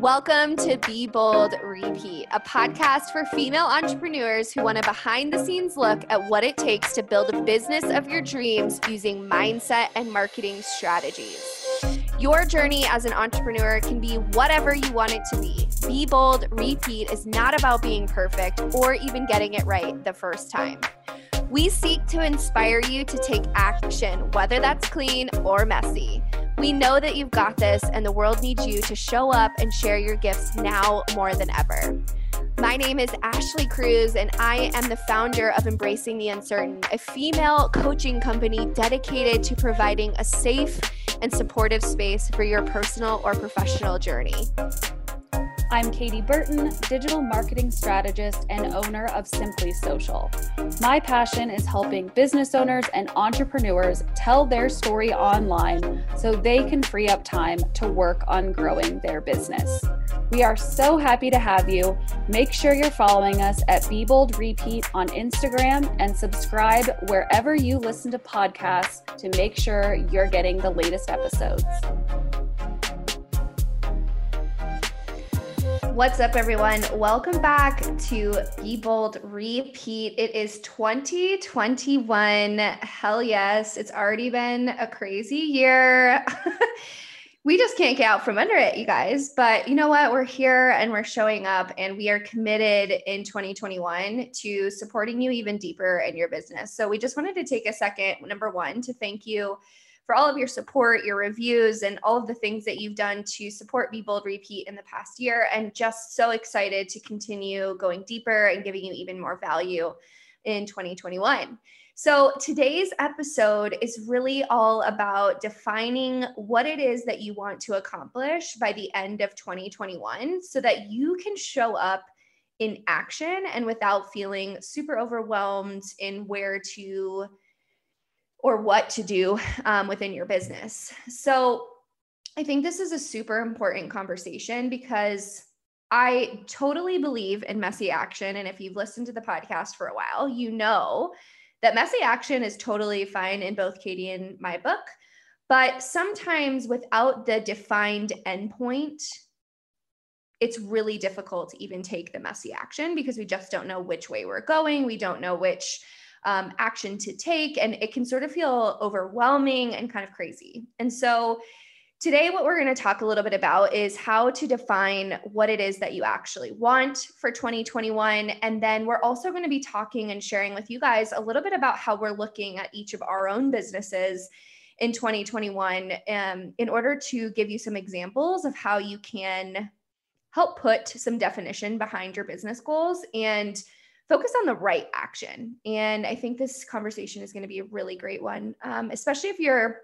Welcome to Be Bold Repeat, a podcast for female entrepreneurs who want a behind the scenes look at what it takes to build a business of your dreams using mindset and marketing strategies. Your journey as an entrepreneur can be whatever you want it to be. Be Bold Repeat is not about being perfect or even getting it right the first time. We seek to inspire you to take action, whether that's clean or messy. We know that you've got this, and the world needs you to show up and share your gifts now more than ever. My name is Ashley Cruz, and I am the founder of Embracing the Uncertain, a female coaching company dedicated to providing a safe and supportive space for your personal or professional journey. I'm Katie Burton, digital marketing strategist and owner of Simply Social. My passion is helping business owners and entrepreneurs tell their story online so they can free up time to work on growing their business. We are so happy to have you. Make sure you're following us at Be Bold Repeat on Instagram and subscribe wherever you listen to podcasts to make sure you're getting the latest episodes. What's up, everyone? Welcome back to Be Bold Repeat. It is 2021. Hell yes, it's already been a crazy year. we just can't get out from under it, you guys. But you know what? We're here and we're showing up, and we are committed in 2021 to supporting you even deeper in your business. So we just wanted to take a second, number one, to thank you for all of your support, your reviews, and all of the things that you've done to support Be Bold Repeat in the past year. And just so excited to continue going deeper and giving you even more value in 2021. So, today's episode is really all about defining what it is that you want to accomplish by the end of 2021 so that you can show up in action and without feeling super overwhelmed in where to or what to do um, within your business. So I think this is a super important conversation because I totally believe in messy action. And if you've listened to the podcast for a while, you know that messy action is totally fine in both Katie and my book. But sometimes without the defined endpoint, it's really difficult to even take the messy action because we just don't know which way we're going. We don't know which um, action to take. And it can sort of feel overwhelming and kind of crazy. And so, Today, what we're going to talk a little bit about is how to define what it is that you actually want for 2021. And then we're also going to be talking and sharing with you guys a little bit about how we're looking at each of our own businesses in 2021 um, in order to give you some examples of how you can help put some definition behind your business goals and focus on the right action. And I think this conversation is going to be a really great one, um, especially if you're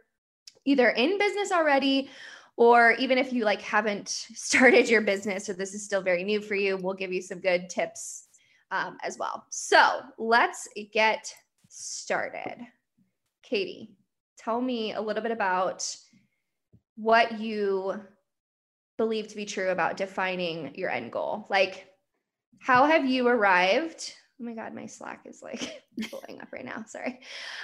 either in business already or even if you like haven't started your business or this is still very new for you we'll give you some good tips um, as well. So let's get started. Katie tell me a little bit about what you believe to be true about defining your end goal. Like how have you arrived? Oh my God, my Slack is like blowing up right now. Sorry.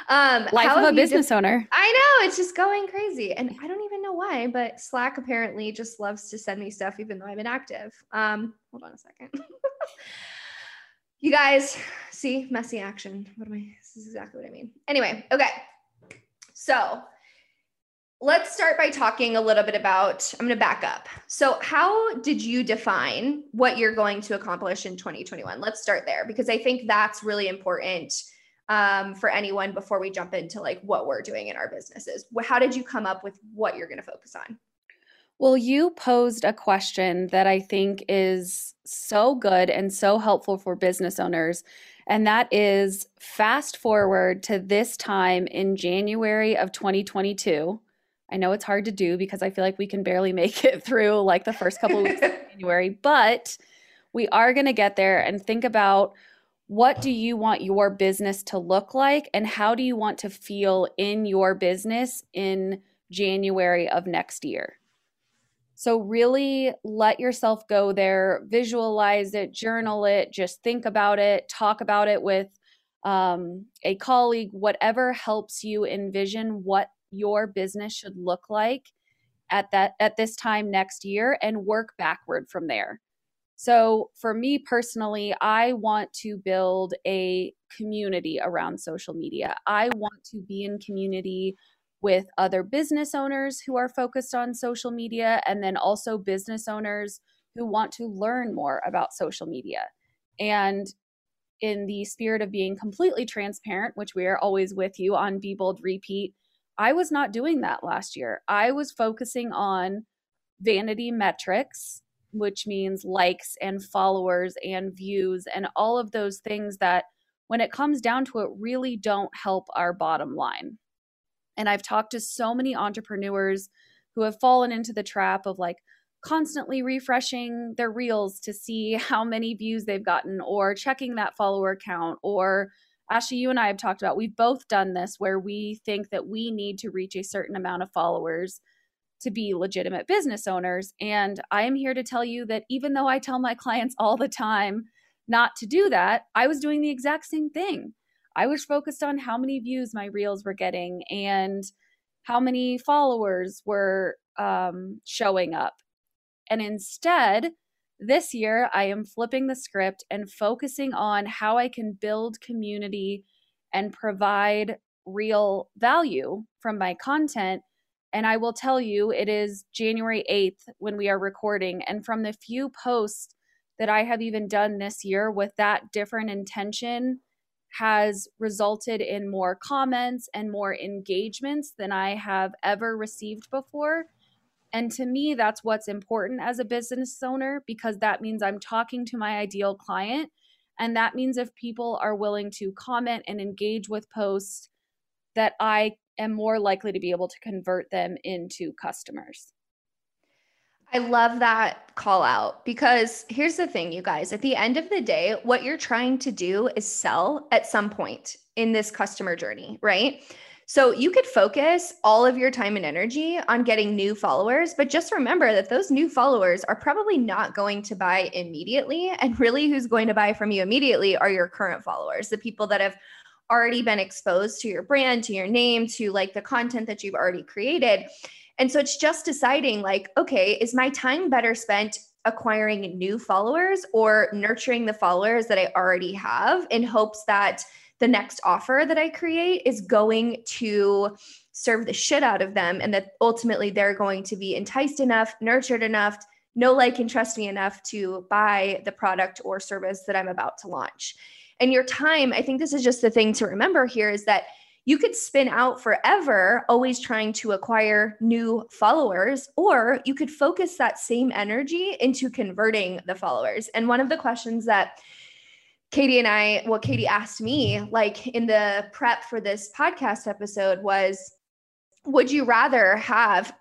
Um, Life of a business owner. I know it's just going crazy. And I don't even know why, but Slack apparently just loves to send me stuff even though I'm inactive. Um, hold on a second. you guys see messy action. What am I? This is exactly what I mean. Anyway, okay. So let's start by talking a little bit about i'm going to back up. So how did you define what you're going to accomplish in 2021 let's start there because i think that's really important um, for anyone before we jump into like what we're doing in our businesses. How did you come up with what you're going to focus on? Well you posed a question that i think is so good and so helpful for business owners and that is fast forward to this time in january of 2022 I know it's hard to do because I feel like we can barely make it through like the first couple of weeks of January, but we are going to get there and think about what do you want your business to look like and how do you want to feel in your business in January of next year. So, really let yourself go there, visualize it, journal it, just think about it, talk about it with um, a colleague, whatever helps you envision what your business should look like at that at this time next year and work backward from there. So, for me personally, I want to build a community around social media. I want to be in community with other business owners who are focused on social media and then also business owners who want to learn more about social media. And in the spirit of being completely transparent, which we are always with you on Be Bold Repeat, I was not doing that last year. I was focusing on vanity metrics, which means likes and followers and views and all of those things that, when it comes down to it, really don't help our bottom line. And I've talked to so many entrepreneurs who have fallen into the trap of like, constantly refreshing their reels to see how many views they've gotten or checking that follower count or Ashley, you and I have talked about, we've both done this where we think that we need to reach a certain amount of followers to be legitimate business owners. And I am here to tell you that even though I tell my clients all the time not to do that, I was doing the exact same thing. I was focused on how many views my reels were getting and how many followers were um, showing up. And instead, this year, I am flipping the script and focusing on how I can build community and provide real value from my content. And I will tell you, it is January 8th when we are recording. And from the few posts that I have even done this year with that different intention, has resulted in more comments and more engagements than I have ever received before. And to me, that's what's important as a business owner because that means I'm talking to my ideal client. And that means if people are willing to comment and engage with posts, that I am more likely to be able to convert them into customers. I love that call out because here's the thing, you guys. At the end of the day, what you're trying to do is sell at some point in this customer journey, right? So you could focus all of your time and energy on getting new followers, but just remember that those new followers are probably not going to buy immediately. And really, who's going to buy from you immediately are your current followers, the people that have already been exposed to your brand, to your name, to like the content that you've already created. And so it's just deciding like, okay, is my time better spent acquiring new followers or nurturing the followers that I already have in hopes that the next offer that I create is going to serve the shit out of them and that ultimately they're going to be enticed enough, nurtured enough, know, like, and trust me enough to buy the product or service that I'm about to launch. And your time, I think this is just the thing to remember here is that you could spin out forever, always trying to acquire new followers, or you could focus that same energy into converting the followers. And one of the questions that Katie and I, well, Katie asked me, like in the prep for this podcast episode, was would you rather have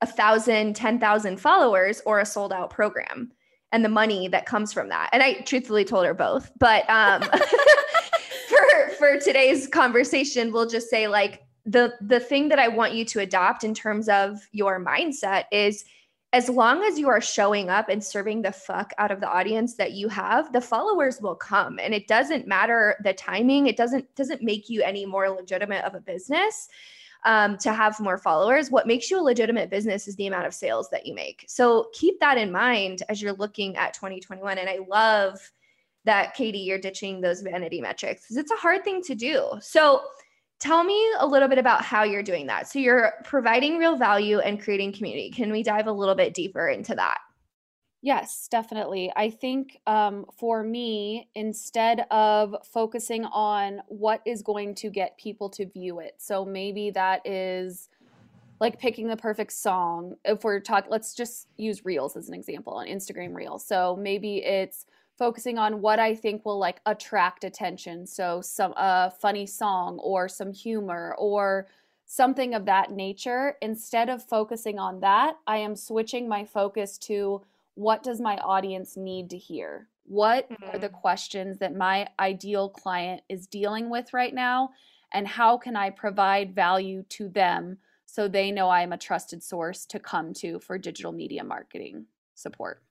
a thousand, ten thousand followers or a sold out program and the money that comes from that? And I truthfully told her both. But um, for for today's conversation, we'll just say like the the thing that I want you to adopt in terms of your mindset is as long as you are showing up and serving the fuck out of the audience that you have the followers will come. And it doesn't matter the timing. It doesn't doesn't make you any more legitimate of a business um, to have more followers. What makes you a legitimate business is the amount of sales that you make. So keep that in mind as you're looking at 2021 and i love that katie you're ditching those vanity metrics because it's a hard thing to do. So Tell me a little bit about how you're doing that. So you're providing real value and creating community. Can we dive a little bit deeper into that? Yes, definitely. I think um, for me, instead of focusing on what is going to get people to view it, so maybe that is like picking the perfect song. If we're talking, let's just use Reels as an example on Instagram Reels. So maybe it's focusing on what I think will like attract attention. So some a funny song or some humor or something of that nature. Instead of focusing on that, I am switching my focus to what does my audience need to hear? What mm-hmm. are the mm-hmm. questions that my ideal client is dealing with right now? And how can I provide value to them so they know I'm a trusted source to come to for digital media marketing support?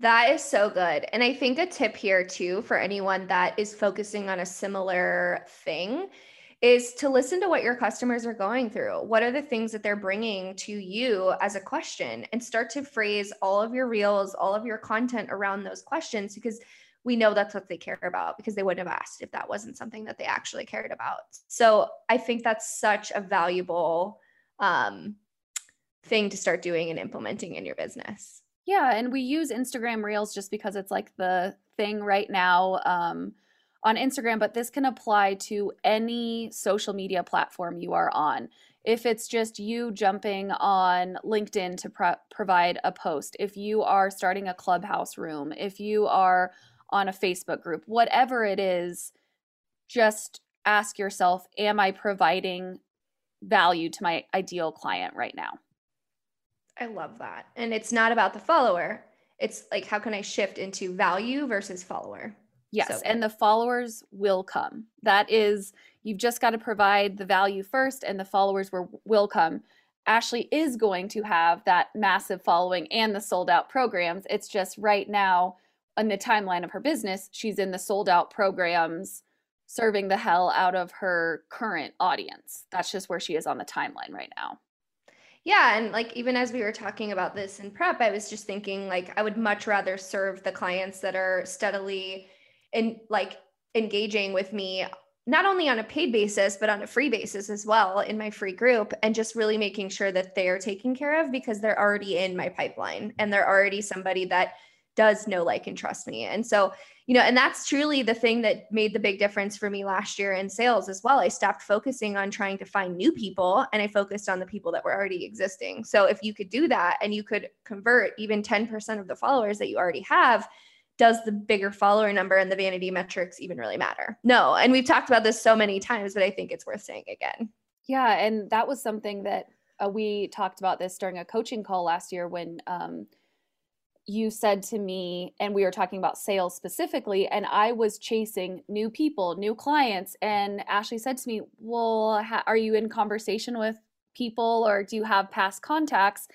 That is so good. And I think a tip here too for anyone that is focusing on a similar thing is to listen to what your customers are going through. What are the things that they're bringing to you as a question and start to phrase all of your reels, all of your content around those questions because we know that's what they care about because they wouldn't have asked if that wasn't something that they actually cared about. So I think that's such a valuable um, thing to start doing and implementing in your business. Yeah, and we use Instagram Reels just because it's like the thing right now um, on Instagram, but this can apply to any social media platform you are on. If it's just you jumping on LinkedIn to pro- provide a post, if you are starting a clubhouse room, if you are on a Facebook group, whatever it is, just ask yourself Am I providing value to my ideal client right now? I love that. And it's not about the follower. It's like, how can I shift into value versus follower? Yes. So. And the followers will come. That is, you've just got to provide the value first, and the followers will, will come. Ashley is going to have that massive following and the sold out programs. It's just right now in the timeline of her business, she's in the sold out programs, serving the hell out of her current audience. That's just where she is on the timeline right now. Yeah. And like, even as we were talking about this in prep, I was just thinking, like, I would much rather serve the clients that are steadily and like engaging with me not only on a paid basis but on a free basis as well in my free group and just really making sure that they are taken care of because they're already in my pipeline and they're already somebody that does know like and trust me. And so you know and that's truly the thing that made the big difference for me last year in sales as well. I stopped focusing on trying to find new people and i focused on the people that were already existing. So if you could do that and you could convert even 10% of the followers that you already have does the bigger follower number and the vanity metrics even really matter? No. And we've talked about this so many times but i think it's worth saying again. Yeah and that was something that uh, we talked about this during a coaching call last year when um, you said to me, and we were talking about sales specifically, and I was chasing new people, new clients. And Ashley said to me, Well, ha- are you in conversation with people or do you have past contacts?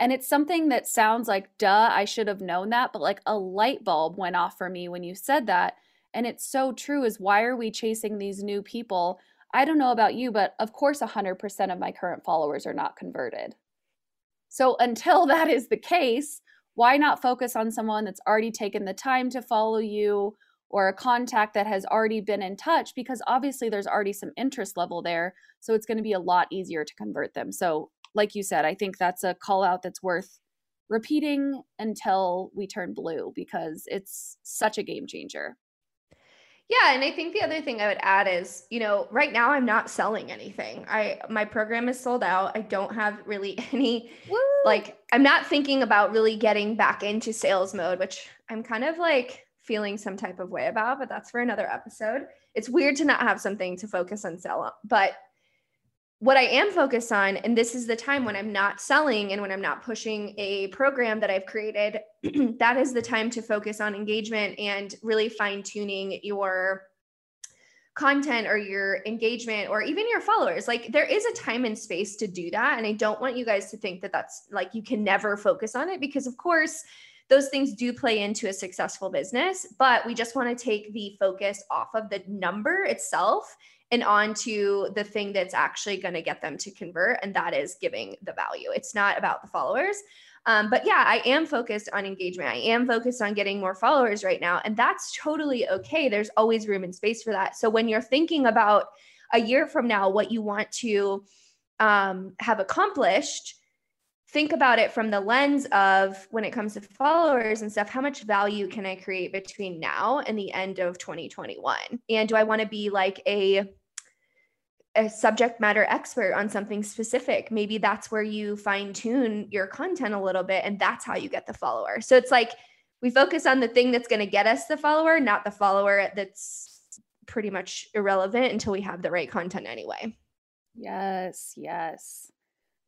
And it's something that sounds like, duh, I should have known that. But like a light bulb went off for me when you said that. And it's so true is why are we chasing these new people? I don't know about you, but of course, 100% of my current followers are not converted. So until that is the case, why not focus on someone that's already taken the time to follow you or a contact that has already been in touch? Because obviously there's already some interest level there so it's going to be a lot easier to convert them. So like you said i think that's a call out that's worth repeating until we turn blue because it's such a game changer yeah, and I think the other thing I would add is, you know, right now I'm not selling anything. I my program is sold out. I don't have really any Woo! like I'm not thinking about really getting back into sales mode, which I'm kind of like feeling some type of way about, but that's for another episode. It's weird to not have something to focus on sell, but what I am focused on, and this is the time when I'm not selling and when I'm not pushing a program that I've created, that is the time to focus on engagement and really fine tuning your content or your engagement or even your followers. Like there is a time and space to do that. And I don't want you guys to think that that's like you can never focus on it because, of course, those things do play into a successful business, but we just want to take the focus off of the number itself and on to the thing that's actually going to get them to convert. And that is giving the value. It's not about the followers. Um, but yeah, I am focused on engagement. I am focused on getting more followers right now. And that's totally okay. There's always room and space for that. So when you're thinking about a year from now, what you want to um, have accomplished, think about it from the lens of when it comes to followers and stuff how much value can i create between now and the end of 2021 and do i want to be like a a subject matter expert on something specific. Maybe that's where you fine tune your content a little bit and that's how you get the follower. So it's like we focus on the thing that's going to get us the follower not the follower that's pretty much irrelevant until we have the right content anyway. Yes yes.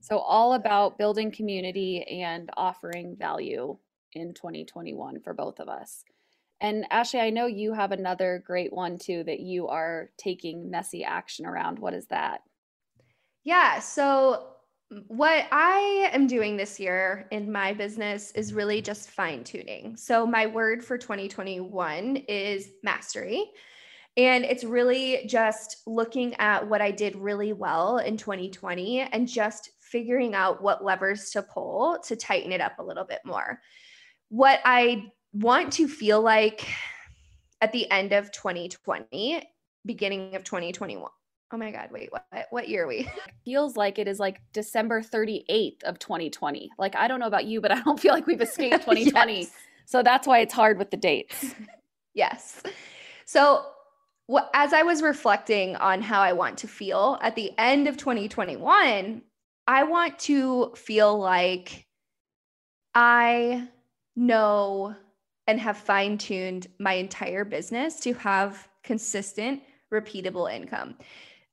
So, all about building community and offering value in 2021 for both of us. And Ashley, I know you have another great one too that you are taking messy action around. What is that? Yeah. So, what I am doing this year in my business is really just fine tuning. So, my word for 2021 is mastery. And it's really just looking at what I did really well in 2020 and just figuring out what levers to pull to tighten it up a little bit more. What I want to feel like at the end of 2020, beginning of 2021. Oh my God, wait, what what year are we? Feels like it is like December 38th of 2020. Like I don't know about you, but I don't feel like we've escaped 2020. yes. So that's why it's hard with the dates. yes. So as I was reflecting on how I want to feel at the end of 2021, I want to feel like I know and have fine tuned my entire business to have consistent, repeatable income.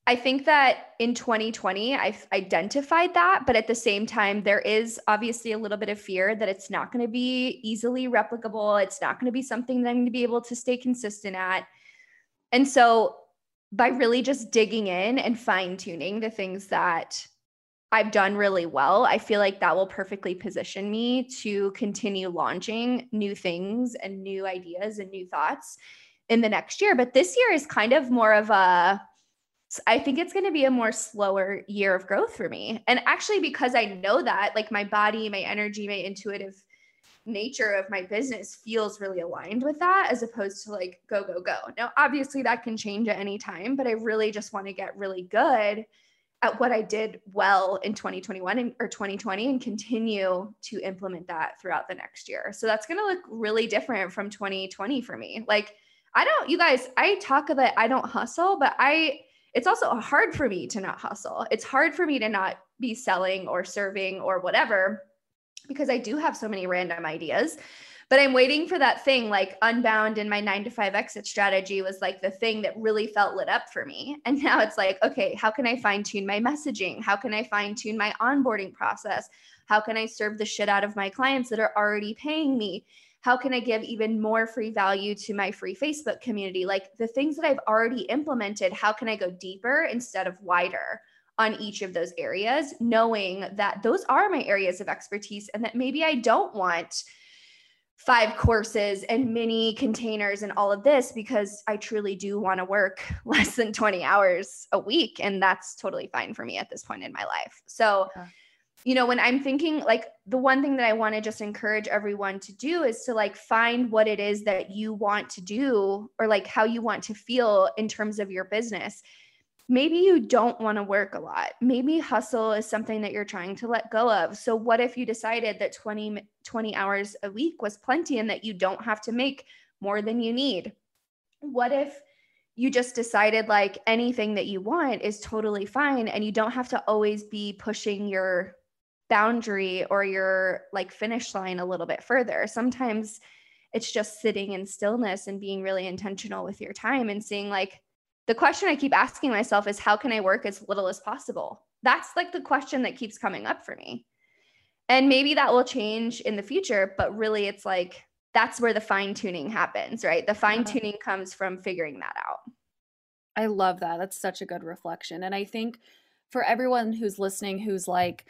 I think that in 2020, I've identified that, but at the same time, there is obviously a little bit of fear that it's not going to be easily replicable. It's not going to be something that I'm going to be able to stay consistent at. And so, by really just digging in and fine tuning the things that I've done really well. I feel like that will perfectly position me to continue launching new things and new ideas and new thoughts in the next year. But this year is kind of more of a, I think it's going to be a more slower year of growth for me. And actually, because I know that, like my body, my energy, my intuitive nature of my business feels really aligned with that as opposed to like go, go, go. Now, obviously, that can change at any time, but I really just want to get really good at what I did well in 2021 and, or 2020 and continue to implement that throughout the next year. So that's going to look really different from 2020 for me. Like I don't you guys, I talk about I don't hustle, but I it's also hard for me to not hustle. It's hard for me to not be selling or serving or whatever because I do have so many random ideas but I'm waiting for that thing like Unbound in my nine to five exit strategy was like the thing that really felt lit up for me. And now it's like, okay, how can I fine tune my messaging? How can I fine tune my onboarding process? How can I serve the shit out of my clients that are already paying me? How can I give even more free value to my free Facebook community? Like the things that I've already implemented, how can I go deeper instead of wider? on each of those areas, knowing that those are my areas of expertise and that maybe I don't want five courses and mini containers and all of this because I truly do want to work less than 20 hours a week. And that's totally fine for me at this point in my life. So, yeah. you know, when I'm thinking like the one thing that I want to just encourage everyone to do is to like find what it is that you want to do or like how you want to feel in terms of your business maybe you don't want to work a lot. Maybe hustle is something that you're trying to let go of. So, what if you decided that 20, 20 hours a week was plenty and that you don't have to make more than you need? What if you just decided like anything that you want is totally fine and you don't have to always be pushing your boundary or your like finish line a little bit further? Sometimes it's just sitting in stillness and being really intentional with your time and seeing like, the question I keep asking myself is how can I work as little as possible? That's like the question that keeps coming up for me. And maybe that will change in the future, but really it's like that's where the fine tuning happens, right? The fine tuning comes from figuring that out. I love that. That's such a good reflection. And I think for everyone who's listening who's like,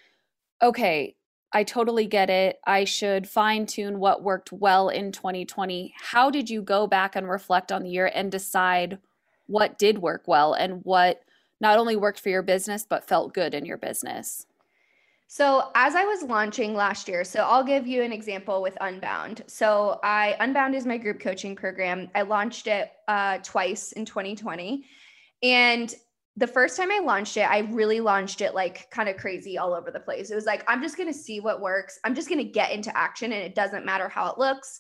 okay, I totally get it. I should fine tune what worked well in 2020. How did you go back and reflect on the year and decide what did work well and what not only worked for your business but felt good in your business? So, as I was launching last year, so I'll give you an example with Unbound. So, I Unbound is my group coaching program. I launched it uh, twice in 2020, and the first time I launched it, I really launched it like kind of crazy all over the place. It was like, I'm just going to see what works. I'm just going to get into action, and it doesn't matter how it looks.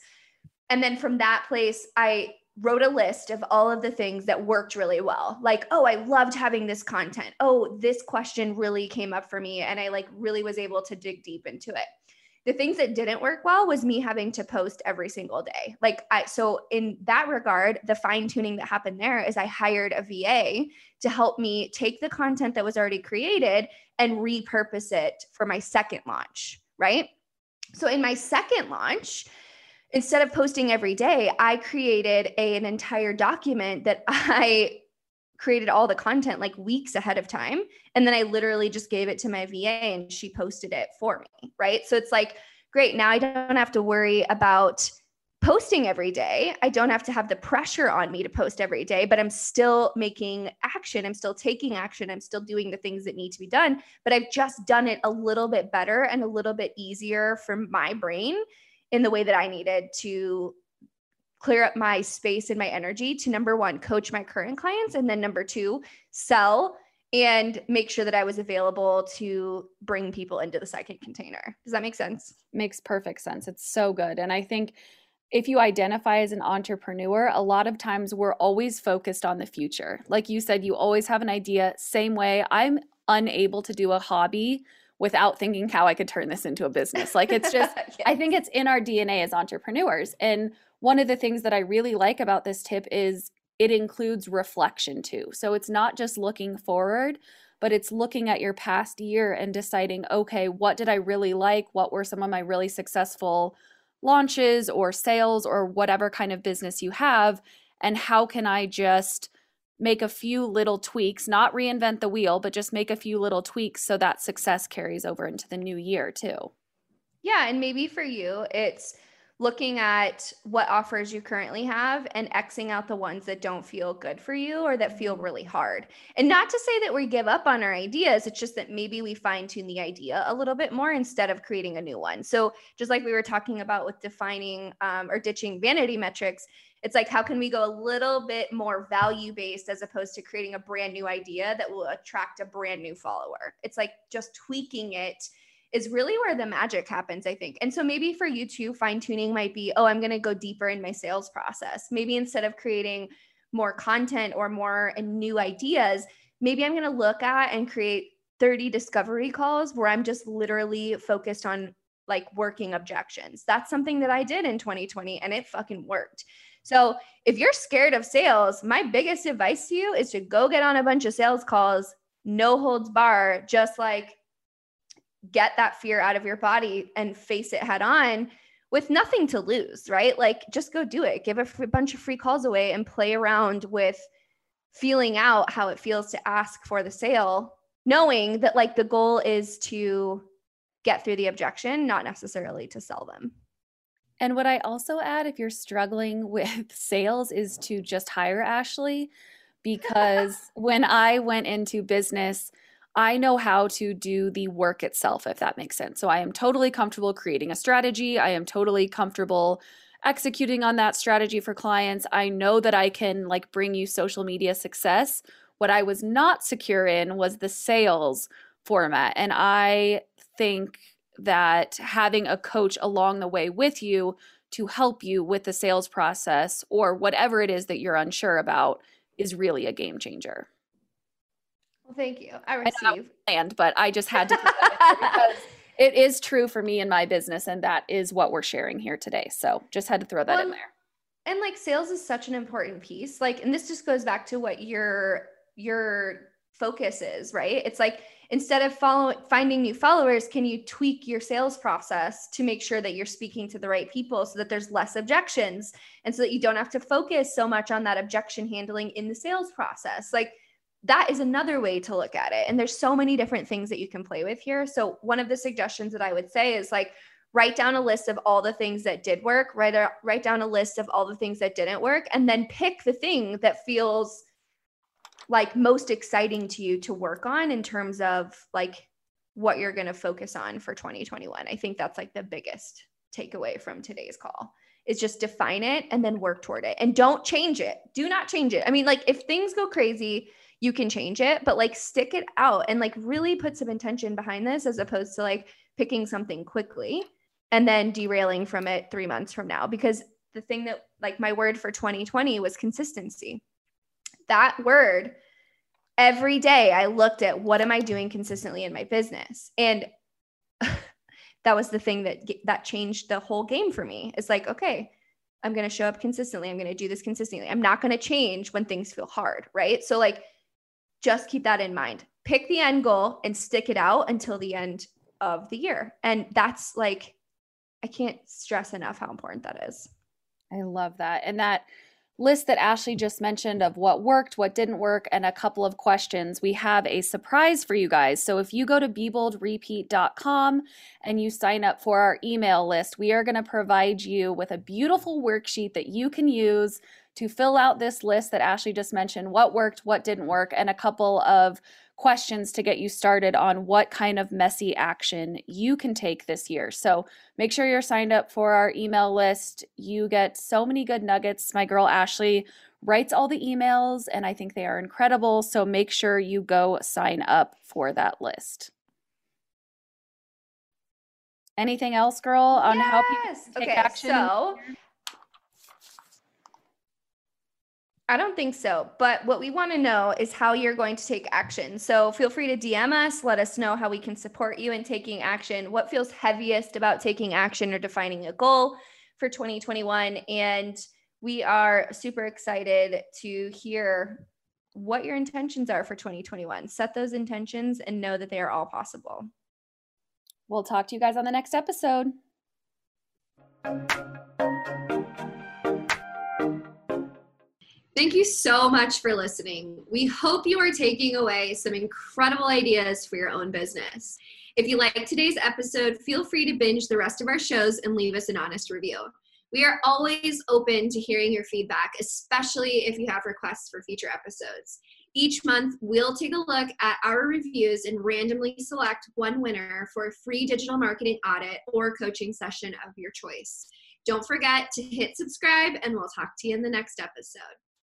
And then from that place, I wrote a list of all of the things that worked really well. Like, oh, I loved having this content. Oh, this question really came up for me and I like really was able to dig deep into it. The things that didn't work well was me having to post every single day. Like I so in that regard, the fine tuning that happened there is I hired a VA to help me take the content that was already created and repurpose it for my second launch, right? So in my second launch, instead of posting every day, I created a, an entire document that I created all the content like weeks ahead of time. And then I literally just gave it to my VA and she posted it for me. Right. So it's like, great. Now I don't have to worry about posting every day. I don't have to have the pressure on me to post every day, but I'm still making action. I'm still taking action. I'm still doing the things that need to be done, but I've just done it a little bit better and a little bit easier for my brain in the way that I needed to clear up my space and my energy to number one, coach my current clients, and then number two, sell and make sure that I was available to bring people into the second container. Does that make sense? Makes perfect sense. It's so good. And I think if you identify as an entrepreneur, a lot of times we're always focused on the future. Like you said, you always have an idea. Same way, I'm unable to do a hobby without thinking how I could turn this into a business. Like it's just, yes. I think it's in our DNA as entrepreneurs. And one of the things that I really like about this tip is it includes reflection too. So it's not just looking forward, but it's looking at your past year and deciding, okay, what did I really like? What were some of my really successful launches or sales or whatever kind of business you have? And how can I just make a few little tweaks, not reinvent the wheel, but just make a few little tweaks so that success carries over into the new year too? Yeah. And maybe for you, it's, looking at what offers you currently have and Xing out the ones that don't feel good for you or that feel really hard. And not to say that we give up on our ideas, it's just that maybe we fine tune the idea a little bit more instead of creating a new one. So, just like we were talking about with defining um, or ditching vanity metrics, it's like, how can we go a little bit more value based as opposed to creating a brand new idea that will attract a brand new follower? It's like just tweaking it is really where the magic happens, I think. And so maybe for you too, fine tuning might be, oh, I'm going to go deeper in my sales process. Maybe instead of creating more content or more and new ideas, maybe I'm going to look at and create 30 discovery calls where I'm just literally focused on like working objections. That's something that I did in 2020 and it fucking worked. So, if you're scared of sales, my biggest advice to you is to go get on a bunch of sales calls, no holds bar, just like get that fear out of your body and face it head on with nothing to lose, right? Like just go do it. Give a bunch of free calls away and play around with feeling out how it feels to ask for the sale, knowing that like the goal is to get through the objection, not necessarily to sell them. And what I also add if you're struggling with sales is to just hire Ashley because when I went into business, I know how to do the work itself, if that makes sense. So I am totally comfortable creating a strategy. I am totally comfortable executing on that strategy for clients. I know that I can like bring you social media success. What I was not secure in was the sales format. And I think that having a coach along the way with you to help you with the sales process or whatever it is that you're unsure about is really a game changer. Well, thank you. I receive. planned, but I just had to because it is true for me and my business, and that is what we're sharing here today. So just had to throw that well, in there. And like sales is such an important piece. Like, and this just goes back to what your your focus is, right? It's like instead of following finding new followers, can you tweak your sales process to make sure that you're speaking to the right people so that there's less objections and so that you don't have to focus so much on that objection handling in the sales process. Like that is another way to look at it. And there's so many different things that you can play with here. So, one of the suggestions that I would say is like, write down a list of all the things that did work, write, a, write down a list of all the things that didn't work, and then pick the thing that feels like most exciting to you to work on in terms of like what you're going to focus on for 2021. I think that's like the biggest takeaway from today's call is just define it and then work toward it and don't change it. Do not change it. I mean, like if things go crazy, you can change it, but like stick it out and like really put some intention behind this as opposed to like picking something quickly and then derailing from it three months from now. Because the thing that like my word for 2020 was consistency. That word, every day I looked at what am I doing consistently in my business? And that was the thing that that changed the whole game for me. It's like, okay, I'm going to show up consistently. I'm going to do this consistently. I'm not going to change when things feel hard, right? So like just keep that in mind. Pick the end goal and stick it out until the end of the year. And that's like, I can't stress enough how important that is. I love that. And that list that Ashley just mentioned of what worked, what didn't work, and a couple of questions, we have a surprise for you guys. So if you go to beboldrepeat.com and you sign up for our email list, we are going to provide you with a beautiful worksheet that you can use to fill out this list that Ashley just mentioned what worked, what didn't work, and a couple of questions to get you started on what kind of messy action you can take this year. So make sure you're signed up for our email list. You get so many good nuggets. My girl Ashley writes all the emails, and I think they are incredible. So make sure you go sign up for that list. Anything else, girl, on yes. how people take okay, action? So I don't think so. But what we want to know is how you're going to take action. So feel free to DM us. Let us know how we can support you in taking action. What feels heaviest about taking action or defining a goal for 2021? And we are super excited to hear what your intentions are for 2021. Set those intentions and know that they are all possible. We'll talk to you guys on the next episode. Thank you so much for listening. We hope you are taking away some incredible ideas for your own business. If you like today's episode, feel free to binge the rest of our shows and leave us an honest review. We are always open to hearing your feedback, especially if you have requests for future episodes. Each month, we'll take a look at our reviews and randomly select one winner for a free digital marketing audit or coaching session of your choice. Don't forget to hit subscribe, and we'll talk to you in the next episode.